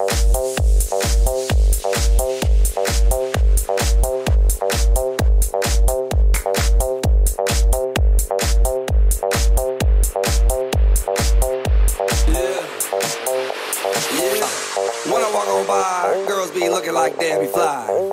When I walk on by, girls be looking like Debbie Fly.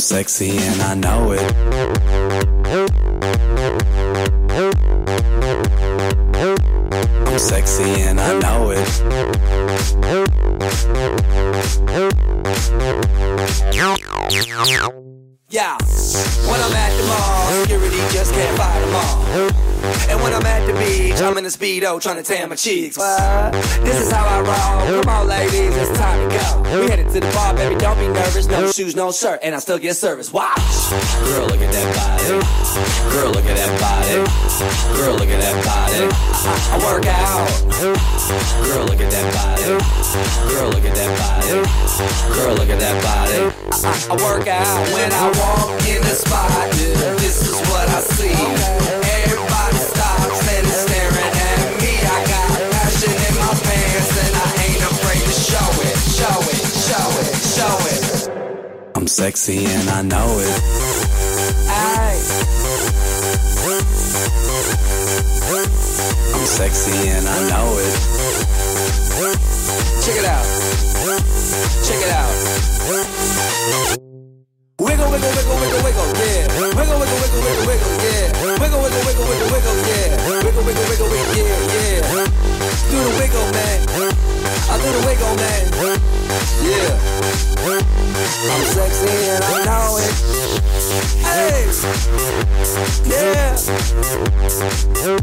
I'm sexy and I know it. I'm sexy and I know it. Yeah, when I'm at the mall, security just can't fight them all. And when I'm at the beach, I'm in a speedo trying to tan my cheeks. What? This is how I roll. Come on, ladies, it's time to go. We headed to the bar, baby, don't be nervous. No shoes, no shirt, and I still get service. Watch. Girl, look at that body. Girl, look at that body. Girl, look at that body. I work out. Girl, look at that body. Girl, look at that body. Girl, look at that body. I work out when I walk in the spot. This is what I see. I'm sexy and I know it. Aye. I'm sexy and I know it. Check it out. Check it out. Wiggle, wiggle, wiggle, wiggle, wiggle, yeah. Wiggle, wiggle, wiggle, wiggle, wiggle, yeah. Wiggle, wiggle, wiggle, wiggle, wiggle, yeah. Wiggle, wiggle, wiggle, wiggle, yeah, yeah. I'm sexy and I know it. Hey. Yeah. Girl,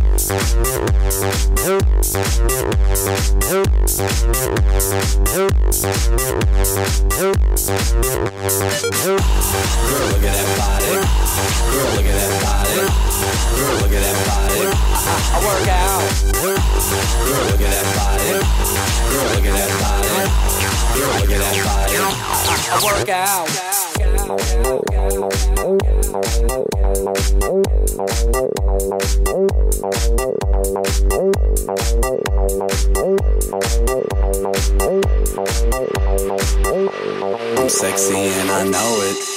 look at that body. Girl, look at that body. Girl, look at that body. I work out. Girl, look at that body. Work out. I'm sexy and I know it.